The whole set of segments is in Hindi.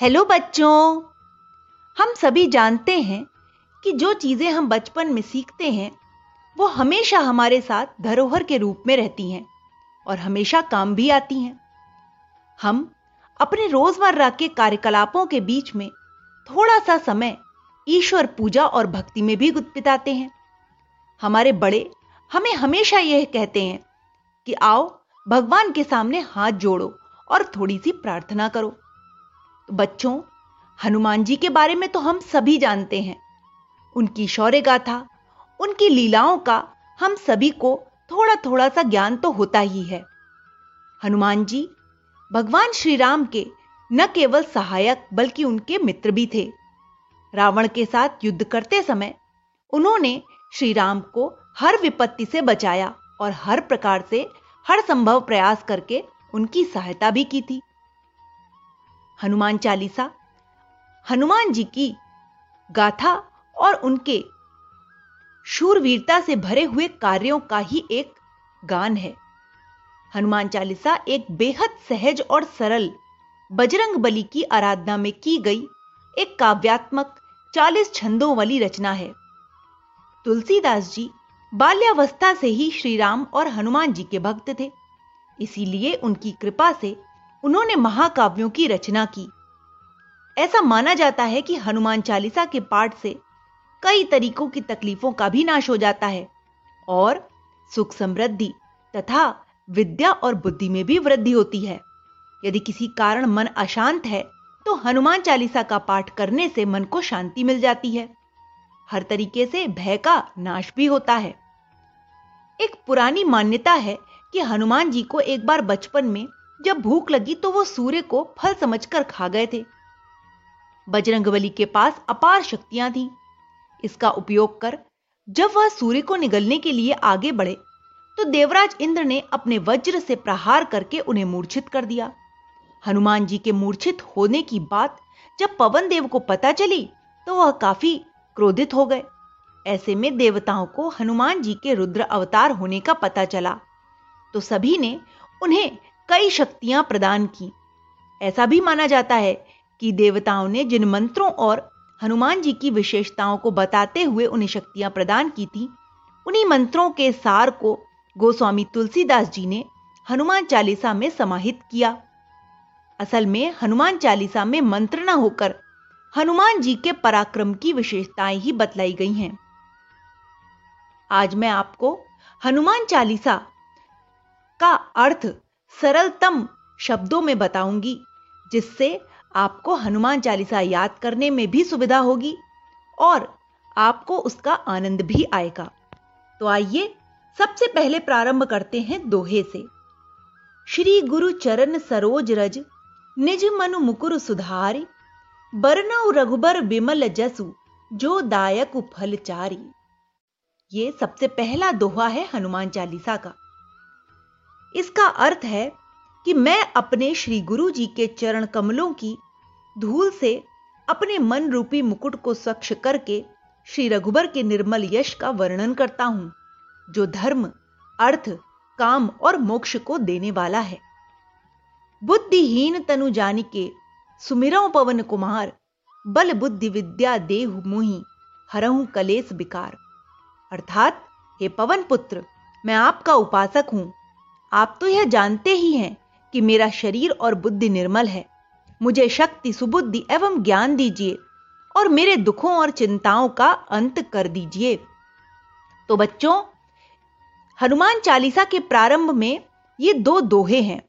हेलो बच्चों। हम सभी जानते हैं कि जो चीज़ें हम बचपन में सीखते हैं, वो हमेशा हमारे साथ धरोहर के रूप में रहती हैं और हमेशा काम भी आती हैं। हम अपने रोज़मर्रा के कार्यकलापों के बीच में थोड़ा सा समय ईश्वर पूजा और भक्ति में भी बिताते हैं। हमारे बड़े हमें हमेशा यह कहते हैं कि आओ भगवान के सामने हाथ जोड़ो और थोड़ी सी प्रार्थना करो। बच्चों, हनुमान जी के बारे में तो हम सभी जानते हैं। उनकी शौर्य गाथा, उनकी लीलाओं का हम सभी को थोड़ा थोड़ा सा ज्ञान तो होता ही है। हनुमान जी, भगवान श्री राम के न केवल सहायक बल्कि उनके मित्र भी थे। रावण के साथ युद्ध करते समय उन्होंने श्री राम को हर विपत्ति से बचाया और हर प्रकार से हर संभव प्रयास करके उनकी सहायता भी की थी। हनुमान चालीसा, हनुमान जी की गाथा और उनके शूरवीरता से भरे हुए कार्यों का ही एक गान है। हनुमान चालीसा एक बेहद सहज और सरल बजरंग बली की आराधना में की गई एक काव्यात्मक चालीस छंदों वाली रचना है। तुलसीदास जी बाल्यावस्था से ही श्री राम और हनुमान जी के भक्त थे, इसीलिए उनकी कृपा से उन्होंने महाकाव्यों की रचना की। ऐसा माना जाता है कि हनुमान चालीसा के पाठ से कई तरीकों की तकलीफों का भी नाश हो जाता है और सुख समृद्धि तथा विद्या और बुद्धि में भी वृद्धि होती है। यदि किसी कारण मन अशांत है तो हनुमान चालीसा का पाठ करने से मन को शांति मिल जाती है। हर तरीके से भय का नाश भी होता है। एक पुरानी मान्यता है कि हनुमान जी को एक बार बचपन में जब भूख लगी तो वो सूर्य को फल समझकर खा गए थे। बजरंगबली के पास अपार शक्तियाँ थीं। इसका उपयोग कर जब वह सूर्य को निगलने के लिए आगे बढ़े तो देवराज इंद्र ने अपने वज्र से प्रहार करके उन्हें मूर्छित कर दिया। हनुमान जी के मूर्छित होने की बात जब पवन देव को पता चली तो वह काफ़ी क्रोधित हो गए। ऐसे में देवताओं को हनुमान जी के रुद्र अवतार होने का पता चला। तो सभी ने उन्हें कई शक्तियाँ प्रदान की। ऐसा भी माना जाता है कि देवताओं ने जिन मंत्रों और हनुमान जी की विशेषताओं को बताते हुए उन्हें शक्तियाँ प्रदान की थी, उन्हीं मंत्रों के सार को गोस्वामी तुलसीदास जी ने हनुमान चालीसा में समाहित किया। असल में हनुमान चालीसा में मंत्र न होकर हनुमान जी के पराक्रम की विशेषताएँ ही बतलाई गई हैं। आज मैं आपको हनुमान चालीसा का अर्थ सरलतम शब्दों में बताऊँगी, जिससे आपको हनुमान चालीसा याद करने में भी सुविधा होगी और आपको उसका आनंद भी आएगा। तो आइए सबसे पहले प्रारंभ करते हैं दोहे से। श्री गुरु चरण सरोज रज, निज मनु मुकुर सुधारी, बरनऊ रघुबर विमल जसु, जो दायक फल चारी। ये सबसे पहला दोहा है हनुमान चालीसा का। इसका अर्थ है कि मैं अपने श्री गुरु जी के चरण कमलों की धूल से अपने मन रूपी मुकुट को स्वच्छ करके श्री रघुबर के निर्मल यश का वर्णन करता हूँ, जो धर्म, अर्थ, काम और मोक्ष को देने वाला है। बुद्धिहीन तनु जानी के सुमिरव पवन कुमार, बल बुद्धि विद्या देह मुहि, हरहू कलेस बिकार अर्थात, हे पवन पुत्र, मैं आपका उपासक हूँ आप तो यह जानते ही हैं कि मेरा शरीर और बुद्धि निर्मल है। मुझे शक्ति, सुबुद्धि एवं ज्ञान दीजिए और मेरे दुखों और चिंताओं का अंत कर दीजिए। तो बच्चों, हनुमान चालीसा के प्रारंभ में ये दो दोहे हैं,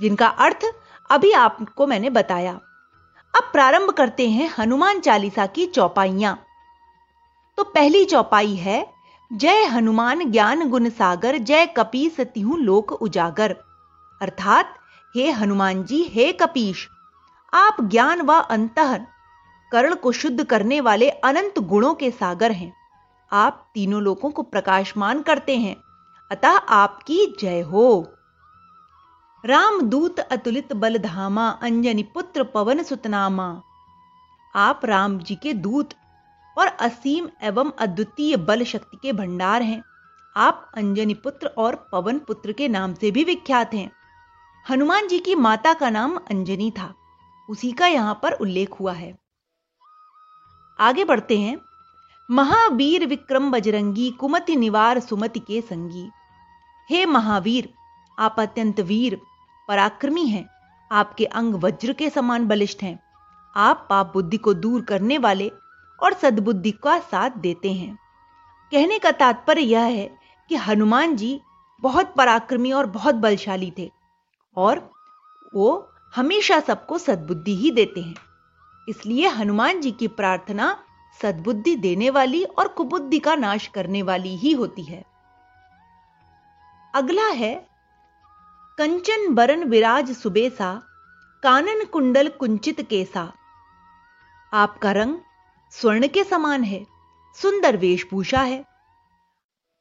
जिनका अर्थ अभी आपको मैंने बताया। अब प्रारंभ करते हैं हनुमान चालीसा की चौपाइयाँ। तो पहली चौपाई है जय हनुमान ज्ञान गुण सागर, जय कपीस तिहु लोक उजागर। अर्थात, हे हनुमान जी, हे कपीश, आप ज्ञान व अंतः कर्ण को शुद्ध करने वाले अनंत गुणों के सागर हैं। आप तीनों लोगों को प्रकाशमान करते हैं। अतः आपकी जय हो। राम दूत अतुलित बलधामा, अंजनी पुत्र पवन सुतनामा। आप राम जी के दूत और असीम एवं अद्वितीय बल शक्ति के भंडार हैं। आप अंजनी पुत्र और पवन पुत्र के नाम से भी विख्यात हैं। हनुमान जी की माता का नाम अंजनी था। उसी का यहाँ पर उल्लेख हुआ है। आगे बढ़ते हैं। महावीर विक्रम बजरंगी कुमति निवार सुमति के संगी। हे महावीर, आप अत्यंत वीर, पराक्रमी हैं। आपके अंग वज्र के समान बलिष्ठ हैं। आप पाप बुद्धि को दूर करने वाले और सद्बुद्धि का साथ देते हैं। कहने का तात्पर्य यह है कि हनुमान जी बहुत पराक्रमी और बहुत बलशाली थे और वो हमेशा सबको सद्बुद्धि ही देते हैं। इसलिए हनुमान जी की प्रार्थना सद्बुद्धि देने वाली और कुबुद्धि का नाश करने वाली ही होती है। अगला है, कंचन बरन विराज सुबेसा, कानन कुंडल कुंचित केसा। आपका रंग स्वर्ण के समान है, सुंदर वेशभूषा है।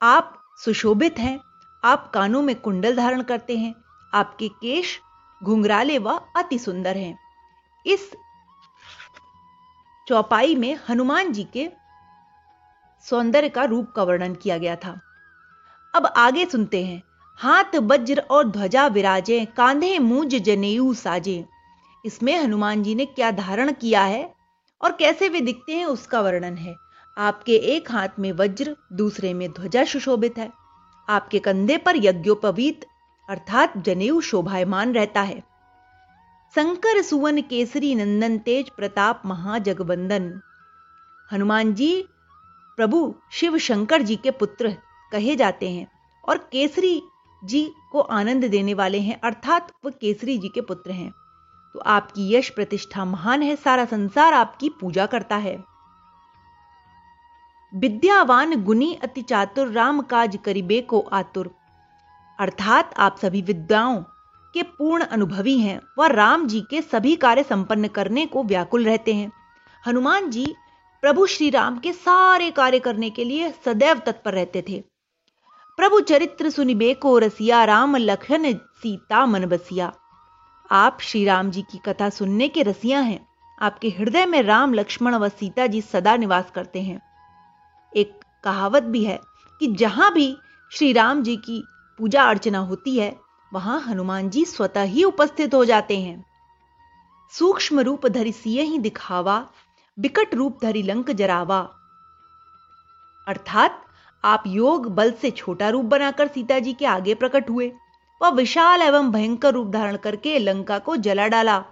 आप सुशोभित हैं, आप कानों में कुंडल धारण करते हैं, आपके केश घुंघराले व अति सुंदर हैं। इस चौपाई में हनुमान जी के सौंदर्य का रूप का वर्णन किया गया था। अब आगे सुनते हैं। हाथ, वज्र और ध्वजा विराजे, कांधे, मूज, जनेऊ साजे। इसमें हनुमान जी ने क्या धारण किया है? और कैसे वे दिखते हैं उसका वर्णन है। आपके एक हाथ में वज्र, दूसरे में ध्वजा सुशोभित है। आपके कंधे पर यज्ञोपवीत, अर्थात जनेऊ शोभायमान रहता है। शंकर, सुवन, केसरी, नंदन, तेज प्रताप महाजगवंदन हनुमान जी, प्रभु शिव शंकर जी के पुत्र कहे जाते हैं और केसरी जी को आनंद देने वाले हैं, अर्थात वह केसरी जी के पुत्र हैं। तो आपकी यश प्रतिष्ठा महान है, सारा संसार आपकी पूजा करता है। विद्यावान गुनी अति चातुर, राम काज करीबे को आतुर। अर्थात आप सभी विद्याओं के पूर्ण अनुभवी हैं, वह राम जी के सभी कार्य संपन्न करने को व्याकुल रहते हैं। हनुमान जी प्रभु श्री राम के सारे कार्य करने के लिए सदैव तत्पर रहते थे। प्रभु चरित्र सुनिबे को रसिया, राम लखन, सीता, मन बसिया। आप श्री राम जी की कथा सुनने के रसिया हैं। आपके हृदय में राम, लक्ष्मण व सीता जी सदा निवास करते हैं। एक कहावत भी है कि जहाँ भी श्री राम जी की पूजा अर्चना होती है, वहाँ हनुमान जी स्वतः ही उपस्थित हो जाते हैं। सूक्ष्म रूप धरि सिय ही दिखावा विकट रूप धरि लंक जरावा। अर्थात आप योग बल से छोटा रूप बनाकर सीता जी के आगे प्रकट हुए। वह विशाल एवं भयंकर रूप धारण करके लंका को जला डाला।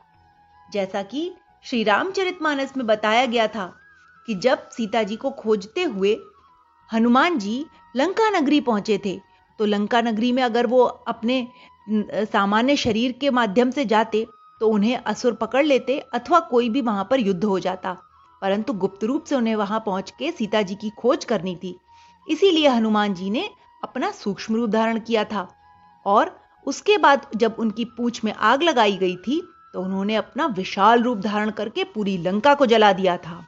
जैसा कि श्री रामचरितमानस में बताया गया था कि जब सीता जी को खोजते हुए हनुमान जी लंका नगरी पहुँचे थे तो लंका नगरी में अगर वो अपने सामान्य शरीर के माध्यम से जाते तो उन्हें असुर पकड़ लेते अथवा कोई भी वहाँ पर युद्ध हो जाता। परंतु गुप्त रूप से उन्हें वहाँ पहुँच के सीता जी की खोज करनी थी। इसीलिए हनुमान जी ने अपना सूक्ष्म रूप धारण किया था। और उसके बाद जब उनकी पूछ में आग लगाई गई थी तो उन्होंने अपना विशाल रूप धारण करके पूरी लंका को जला दिया था।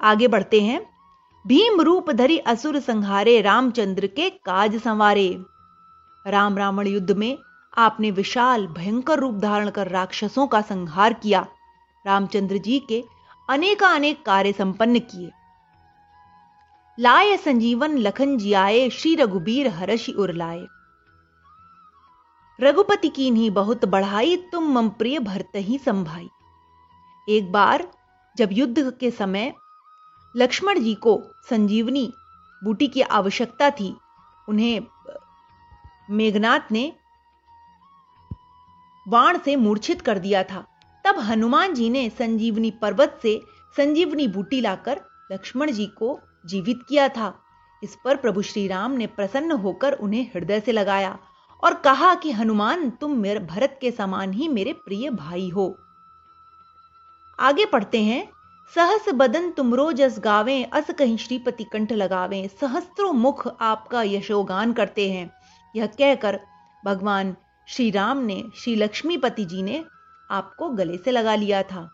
आगे बढ़ते हैं। भीम रूप धरी असुर संहारे रामचंद्र के काज संवारे। राम रावण युद्ध में आपने विशाल, भयंकर रूप धारण कर राक्षसों का संहार किया। रामचंद्र जी के अनेका अनेक कार्य संपन्न किए। लाए संजीवन लखन जी आए श्री रघुबीर हर्षि उरलाए रघुपति की नहीं बहुत बढ़ाई, तुम मम प्रिय भरत ही संभाई। एक बार, जब युद्ध के समय, लक्ष्मण जी को संजीवनी बूटी की आवश्यकता थी, उन्हें मेघनाथ ने वाण से मूर्छित कर दिया था। तब हनुमान जी ने संजीवनी पर्वत से संजीवनी बूटी लाकर लक्ष्मण जी को जीवित किया था। इस पर प्रभु श्री राम ने प्रसन्न होकर उन्हें हृदय से लगाया। और कहा कि, हनुमान, तुम मेरे, भरत के समान ही मेरे प्रिय भाई हो। आगे पढ़ते हैं, सहस बदन तुमरो जस गावें, अस कहीं श्रीपति कंठ लगावे। सहस्त्रों मुख आपका यशोगान करते हैं। यह कहकर भगवान श्री राम ने, श्री लक्ष्मीपति जी ने आपको गले से लगा लिया था।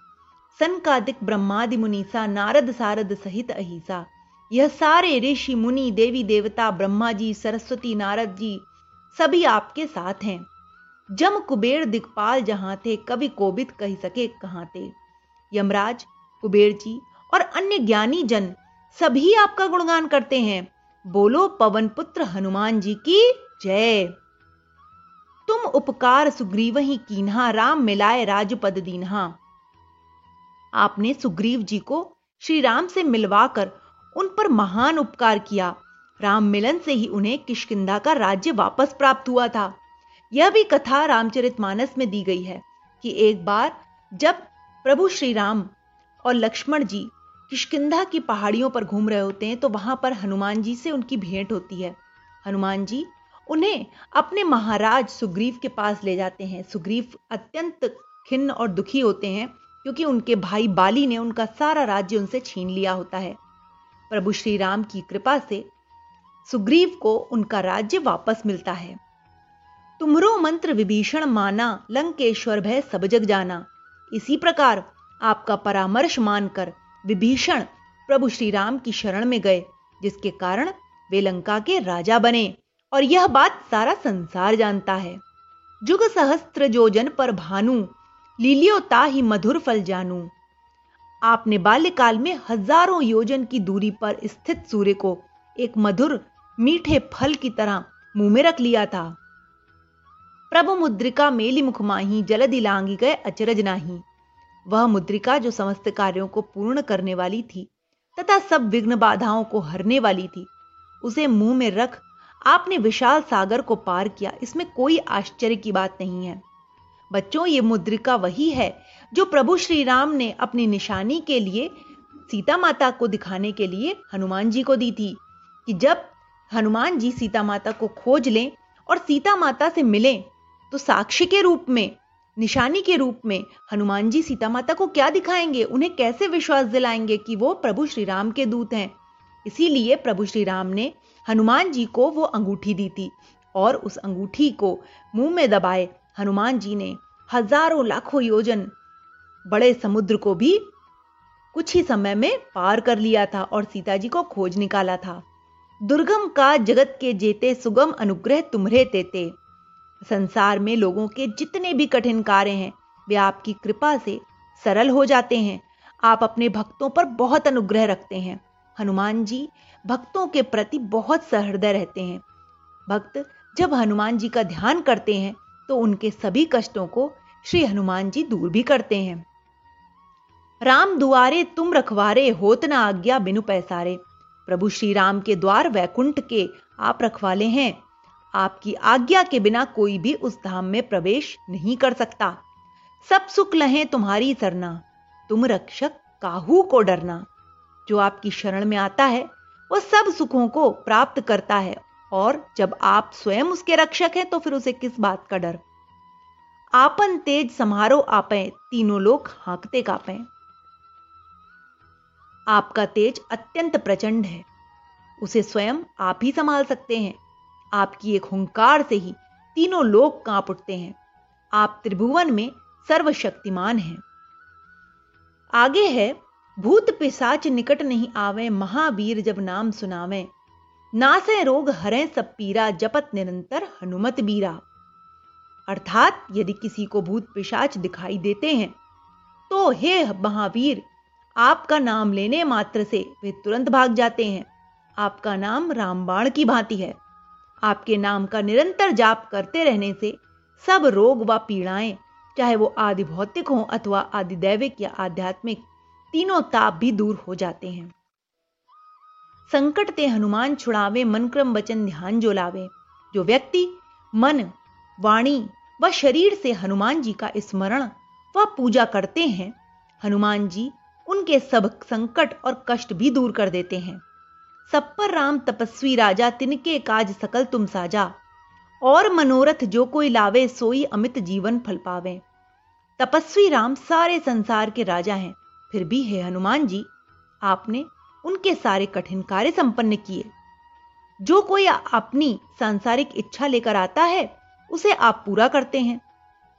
सनकादिक ब्रह्मादि मुनीसा नारद सारद सहित अहिसा। यह सारे ऋषि मुनि, देवी देवता, ब्रह्मा जी, सरस्वती नारद जी सभी आपके साथ हैं। जम कुबेर दिक्पाल जहाँ थे कवि कोबित कह सके कहाँ थे। यमराज कुबेर जी और अन्य ज्ञानी जन सभी आपका गुणगान करते हैं। बोलो पवन पुत्र हनुमान जी की जय। तुम उपकार सुग्रीव ही कीन्हा, राम मिलाए राजपद दीन्हा। आपने सुग्रीव जी को श्री राम से मिलवाकर उन पर महान उपकार किया। राम मिलन से ही उन्हें किशकिंधा का राज्य वापस प्राप्त हुआ था। यह भी कथा रामचरितमानस में दी गई है कि एक बार जब प्रभु श्री राम और लक्ष्मण जी किशकिंधा की पहाड़ियों पर घूम रहे होते हैं तो वहाँ पर हनुमान जी से उनकी भेंट होती है। हनुमान जी उन्हें अपने महाराज सुग्रीव के पास ले जाते हैं। सुग्रीव अत्यंत खिन्न और दुखी होते हैं, क्योंकि उनके भाई बाली ने उनका सारा राज्य उनसे छीन लिया होता है। प्रभु श्री राम की कृपा से सुग्रीव को उनका राज्य वापस मिलता है। तुमरो मंत्र विभीषण माना, लंकेश्वर भय सब जग जाना। इसी प्रकार आपका परामर्श मानकर विभीषण प्रभु श्री राम की शरण में गए, जिसके कारण वे लंका के राजा बने और यह बात सारा संसार जानता है। जुग सहस्त्र जोजन पर भानु, लीलियो ता ही मधुर फल जानू। आपने बाल्यकाल में हज़ारों योजन की दूरी पर स्थित सूर्य को एक मधुर मीठे फल की तरह मुँह में रख लिया था। प्रभु मुद्रिका मेली मुख माही जलदि लांगी गए अचरज नाही। वह मुद्रिका जो समस्त कार्यों को पूर्ण करने वाली थी, तथा सब विघ्न बाधाओं को हरने वाली थी, उसे मुँह में रख आपने विशाल सागर को पार किया, इसमें कोई आश्चर्य की बात नहीं है। बच्चों, ये मुद्रिका वही है जो प्रभु श्री राम ने अपनी निशानी के लिए सीता माता को दिखाने के लिए हनुमान जी को दी थी, कि जब हनुमान जी सीता माता को खोज लें और सीता माता से मिलें तो साक्षी के रूप में, निशानी के रूप में हनुमान जी सीता माता को क्या दिखाएँगे? उन्हें कैसे विश्वास दिलाएँगे कि वो प्रभु श्री राम के दूत हैं? इसीलिए प्रभु श्री राम ने हनुमान जी को वो अंगूठी दी थी और उस अंगूठी को मुँह में दबाए हनुमान जी ने हज़ारों लाखों योजन बड़े समुद्र को भी कुछ ही समय में पार कर लिया था और सीता जी को खोज निकाला था। दुर्गम का जगत के जेते सुगम अनुग्रह तुम्हरे तेते संसार में लोगों के जितने भी कठिन कार्य हैं, वे आपकी कृपा से सरल हो जाते हैं। आप अपने भक्तों पर बहुत अनुग्रह रखते हैं। हनुमान जी भक्तों के प्रति बहुत सहृदय रहते हैं। भक्त जब हनुमान जी का ध्यान करते हैं तो उनके सभी कष्टों को श्री हनुमान जी दूर भी करते हैं। राम दुआरे तुम रखवारे, होत न आज्ञा बिनु पैसारे। प्रभु श्री राम के द्वार वैकुंठ के आप रखवाले हैं। आपकी आज्ञा के बिना कोई भी उस धाम में प्रवेश नहीं कर सकता। सब सुख लहें तुम्हारी सरना। तुम रक्षक काहू को डरना। जो आपकी शरण में आता है, वह सब सुखों को प्राप्त करता है। और जब आप स्वयं उसके रक्षक हैं तो फिर उसे किस बात का डर? आपन तेज समारोह आपे, तीनों लोग हाँकते कापे। आपका तेज अत्यंत प्रचंड है। उसे स्वयं आप ही संभाल सकते हैं। आपकी एक हुंकार से ही तीनों लोग काँप उठते हैं। आप त्रिभुवन में सर्वशक्तिमान हैं। आगे है, भूत पिशाच निकट नहीं आवे, महावीर जब नाम सुनावे। नासे रोग हरे सब पीरा, जपत निरंतर हनुमत बीरा। अर्थात यदि किसी को भूत पिशाच दिखाई देते हैं तो हे महावीर आपका नाम लेने मात्र से वे तुरंत भाग जाते हैं। आपका नाम रामबाण की भांति है। आपके नाम का निरंतर जाप करते रहने से सब रोग व पीड़ाएँ, चाहे वो आदि भौतिक हो अथवा आदि दैविक या आध्यात्मिक, तीनों ताप भी दूर हो जाते हैं। संकट ते हनुमान छुड़ावे मन क्रम वचन ध्यान जो लावे जो व्यक्ति, मन, वाणी व शरीर से हनुमान जी का स्मरण व पूजा करते हैं, हनुमान जी उनके सब संकट और कष्ट भी दूर कर देते हैं। सब पर राम तपस्वी राजा, तिनके काज सकल तुम साजा। और मनोरथ जो कोई लावे, सोई अमित जीवन फल पावे। तपस्वी राम सारे संसार के राजा हैं। फिर भी है हनुमान जी, आपने उनके सारे कठिन कार्य संपन्न किए। जो कोई अपनी सांसारिक इच्छा लेकर आता है, उसे आप पूरा करते हैं।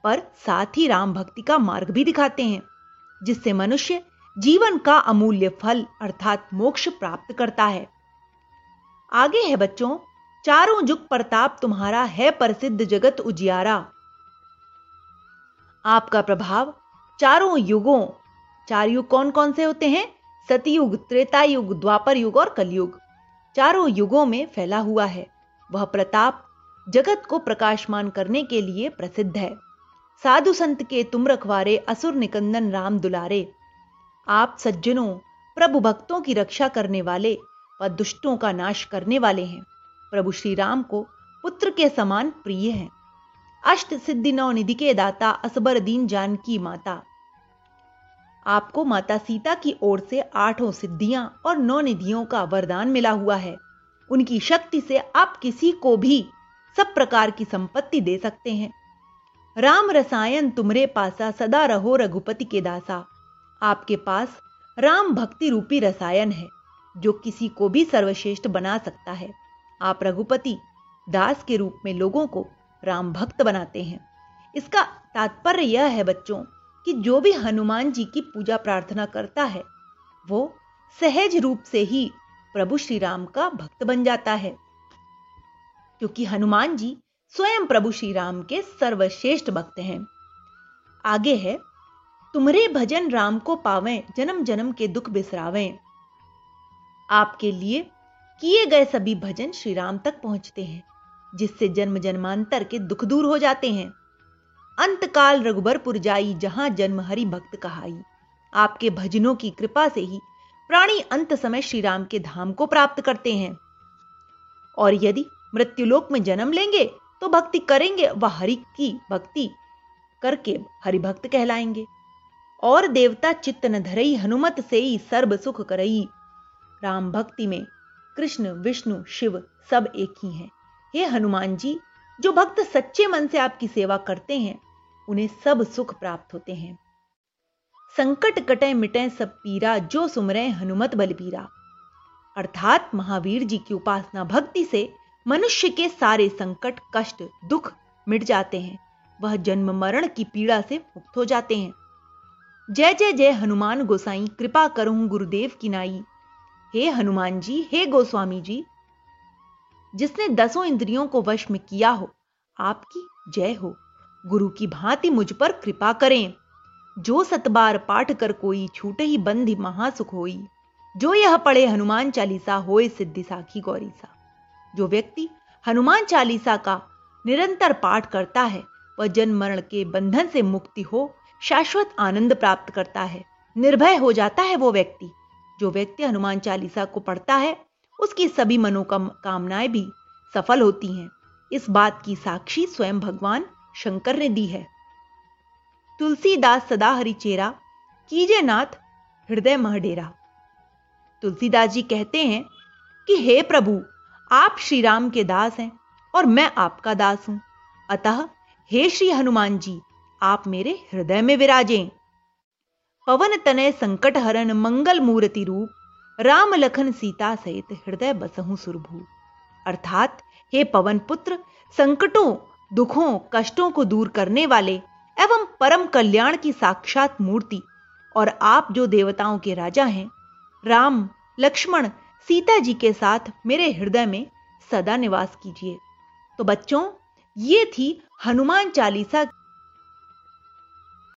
पर साथ ही राम भक्ति का मार्ग भी दिखाते हैं, जिससे मनुष्य जीवन का अमूल्य फल अर्थात मोक्ष प्राप्त करता है। आगे है बच्चों, चारों जुग प्रताप तुम्हारा है प्रसिद्ध जगत उजियारा। आपका प्रभाव, चारों युगों चार युग कौन कौन से होते हैं? सतयुग त्रेता युग द्वापर युग और कलयुग। चारों युगों में फैला हुआ है। वह प्रताप, जगत को प्रकाशमान करने के लिए प्रसिद्ध है। साधु संत के तुम रखवारे असुर निकंदन राम दुलारे। आप सज्जनों, प्रभु भक्तों की रक्षा करने वाले व दुष्टों का नाश करने वाले हैं। प्रभु श्री राम को पुत्र के समान प्रिय हैं। अष्ट सिद्धि नौ निधि के दाता असबर दीन जानकी माता। आपको माता सीता की ओर से आठों सिद्धियाँ और नौ निधियों का वरदान मिला हुआ है। उनकी शक्ति से आप किसी को भी सब प्रकार की संपत्ति दे सकते हैं। राम रसायन तुमरे पासा सदा रहो रघुपति के दासा। आपके पास राम भक्ति रूपी रसायन है, जो किसी को भी सर्वश्रेष्ठ बना सकता है। आप रघुपति दास के रूप में लोगों को राम भक्त बनाते हैं। इसका तात्पर्य यह है बच्चों, कि जो भी हनुमान जी की पूजा प्रार्थना करता है, वो सहज रूप से ही प्रभु श्री राम का भक्त बन जाता है। क्योंकि हनुमान जी स्वयं प्रभु श्री राम के सर्वश्रेष्ठ भक्त हैं। आगे है तुम्हारे भजन राम को पावें जन्म जन्म के दुख बिसरावें। आपके लिए किए गए सभी भजन श्री राम तक पहुँचते हैं, जिससे जन्म जन्मांतर के दुख दूर हो जाते हैं। अंतकाल रघुबरपुर जाई, जहाँ जन्म हरि भक्त कहाई। आपके भजनों की कृपा से ही प्राणी अंत समय श्री राम के धाम को प्राप्त करते हैं। और यदि मृत्युलोक में जन्म लेंगे तो भक्ति करेंगे, वह हरि की भक्ति करके हरि भक्त कहलाएँगे। और देवता चित्त न धरई, हनुमत से ही सर्व सुख करई। राम भक्ति में कृष्ण, विष्णु, शिव सब एक ही हैं। हे हनुमान जी, जो भक्त सच्चे मन से आपकी सेवा करते हैं, उन्हें सब सुख प्राप्त होते हैं। संकट कटे मिटे सब पीरा, जो सुमरे हनुमत बलबीरा अर्थात महावीर जी की उपासना भक्ति से मनुष्य के सारे संकट, कष्ट, दुख मिट जाते हैं। वह जन्म मरण की पीड़ा से मुक्त हो जाते हैं। जय जय जय हनुमान गोसाई, कृपा करूँ गुरुदेव की नाई। हे हनुमान जी, हे गोस्वामी जी, जिसने दसों इंद्रियों को वश में किया हो, आपकी जय हो। गुरु की भांति मुझ पर कृपा करें। जो सतबार पाठ कर कोई छूटे ही बंधि महासुख होई, जो यह पढ़े हनुमान चालीसा होए सिद्धि साखी गौरी सा। जो व्यक्ति हनुमान चालीसा का निरंतर पाठ करता है, वह जन्म मरण के बंधन से मुक्ति हो शाश्वत आनंद प्राप्त करता है, निर्भय हो जाता है वो व्यक्ति। जो व्यक्ति हनुमान चालीसा को पढ़ता है, उसकी सभी मनोकामनाएँ भी सफल होती हैं। इस बात की साक्षी स्वयं भगवान शंकर ने दी है। तुलसीदास सदा हरि चेरा, कीजे नाथ हृदय महडेरा। तुलसीदास जी कहते हैं कि, हे प्रभु, आप श्री राम के दास हैं और मैं आपका दास हूँ। अतः हे श्री हनुमान जी आप मेरे हृदय में विराजें। पवन तनय संकट हरण मंगल मूर्ति रूप, राम लखन सीता सहित हृदय बसहु सुरभू। अर्थात, हे पवन पुत्र, संकटों, दुखों, कष्टों को दूर करने वाले एवं परम कल्याण की साक्षात मूर्ति और आप जो देवताओं के राजा हैं, राम, लक्ष्मण, सीता जी के साथ मेरे हृदय में सदा निवास कीजिए। तो बच्चों, ये थी हनुमान चालीसा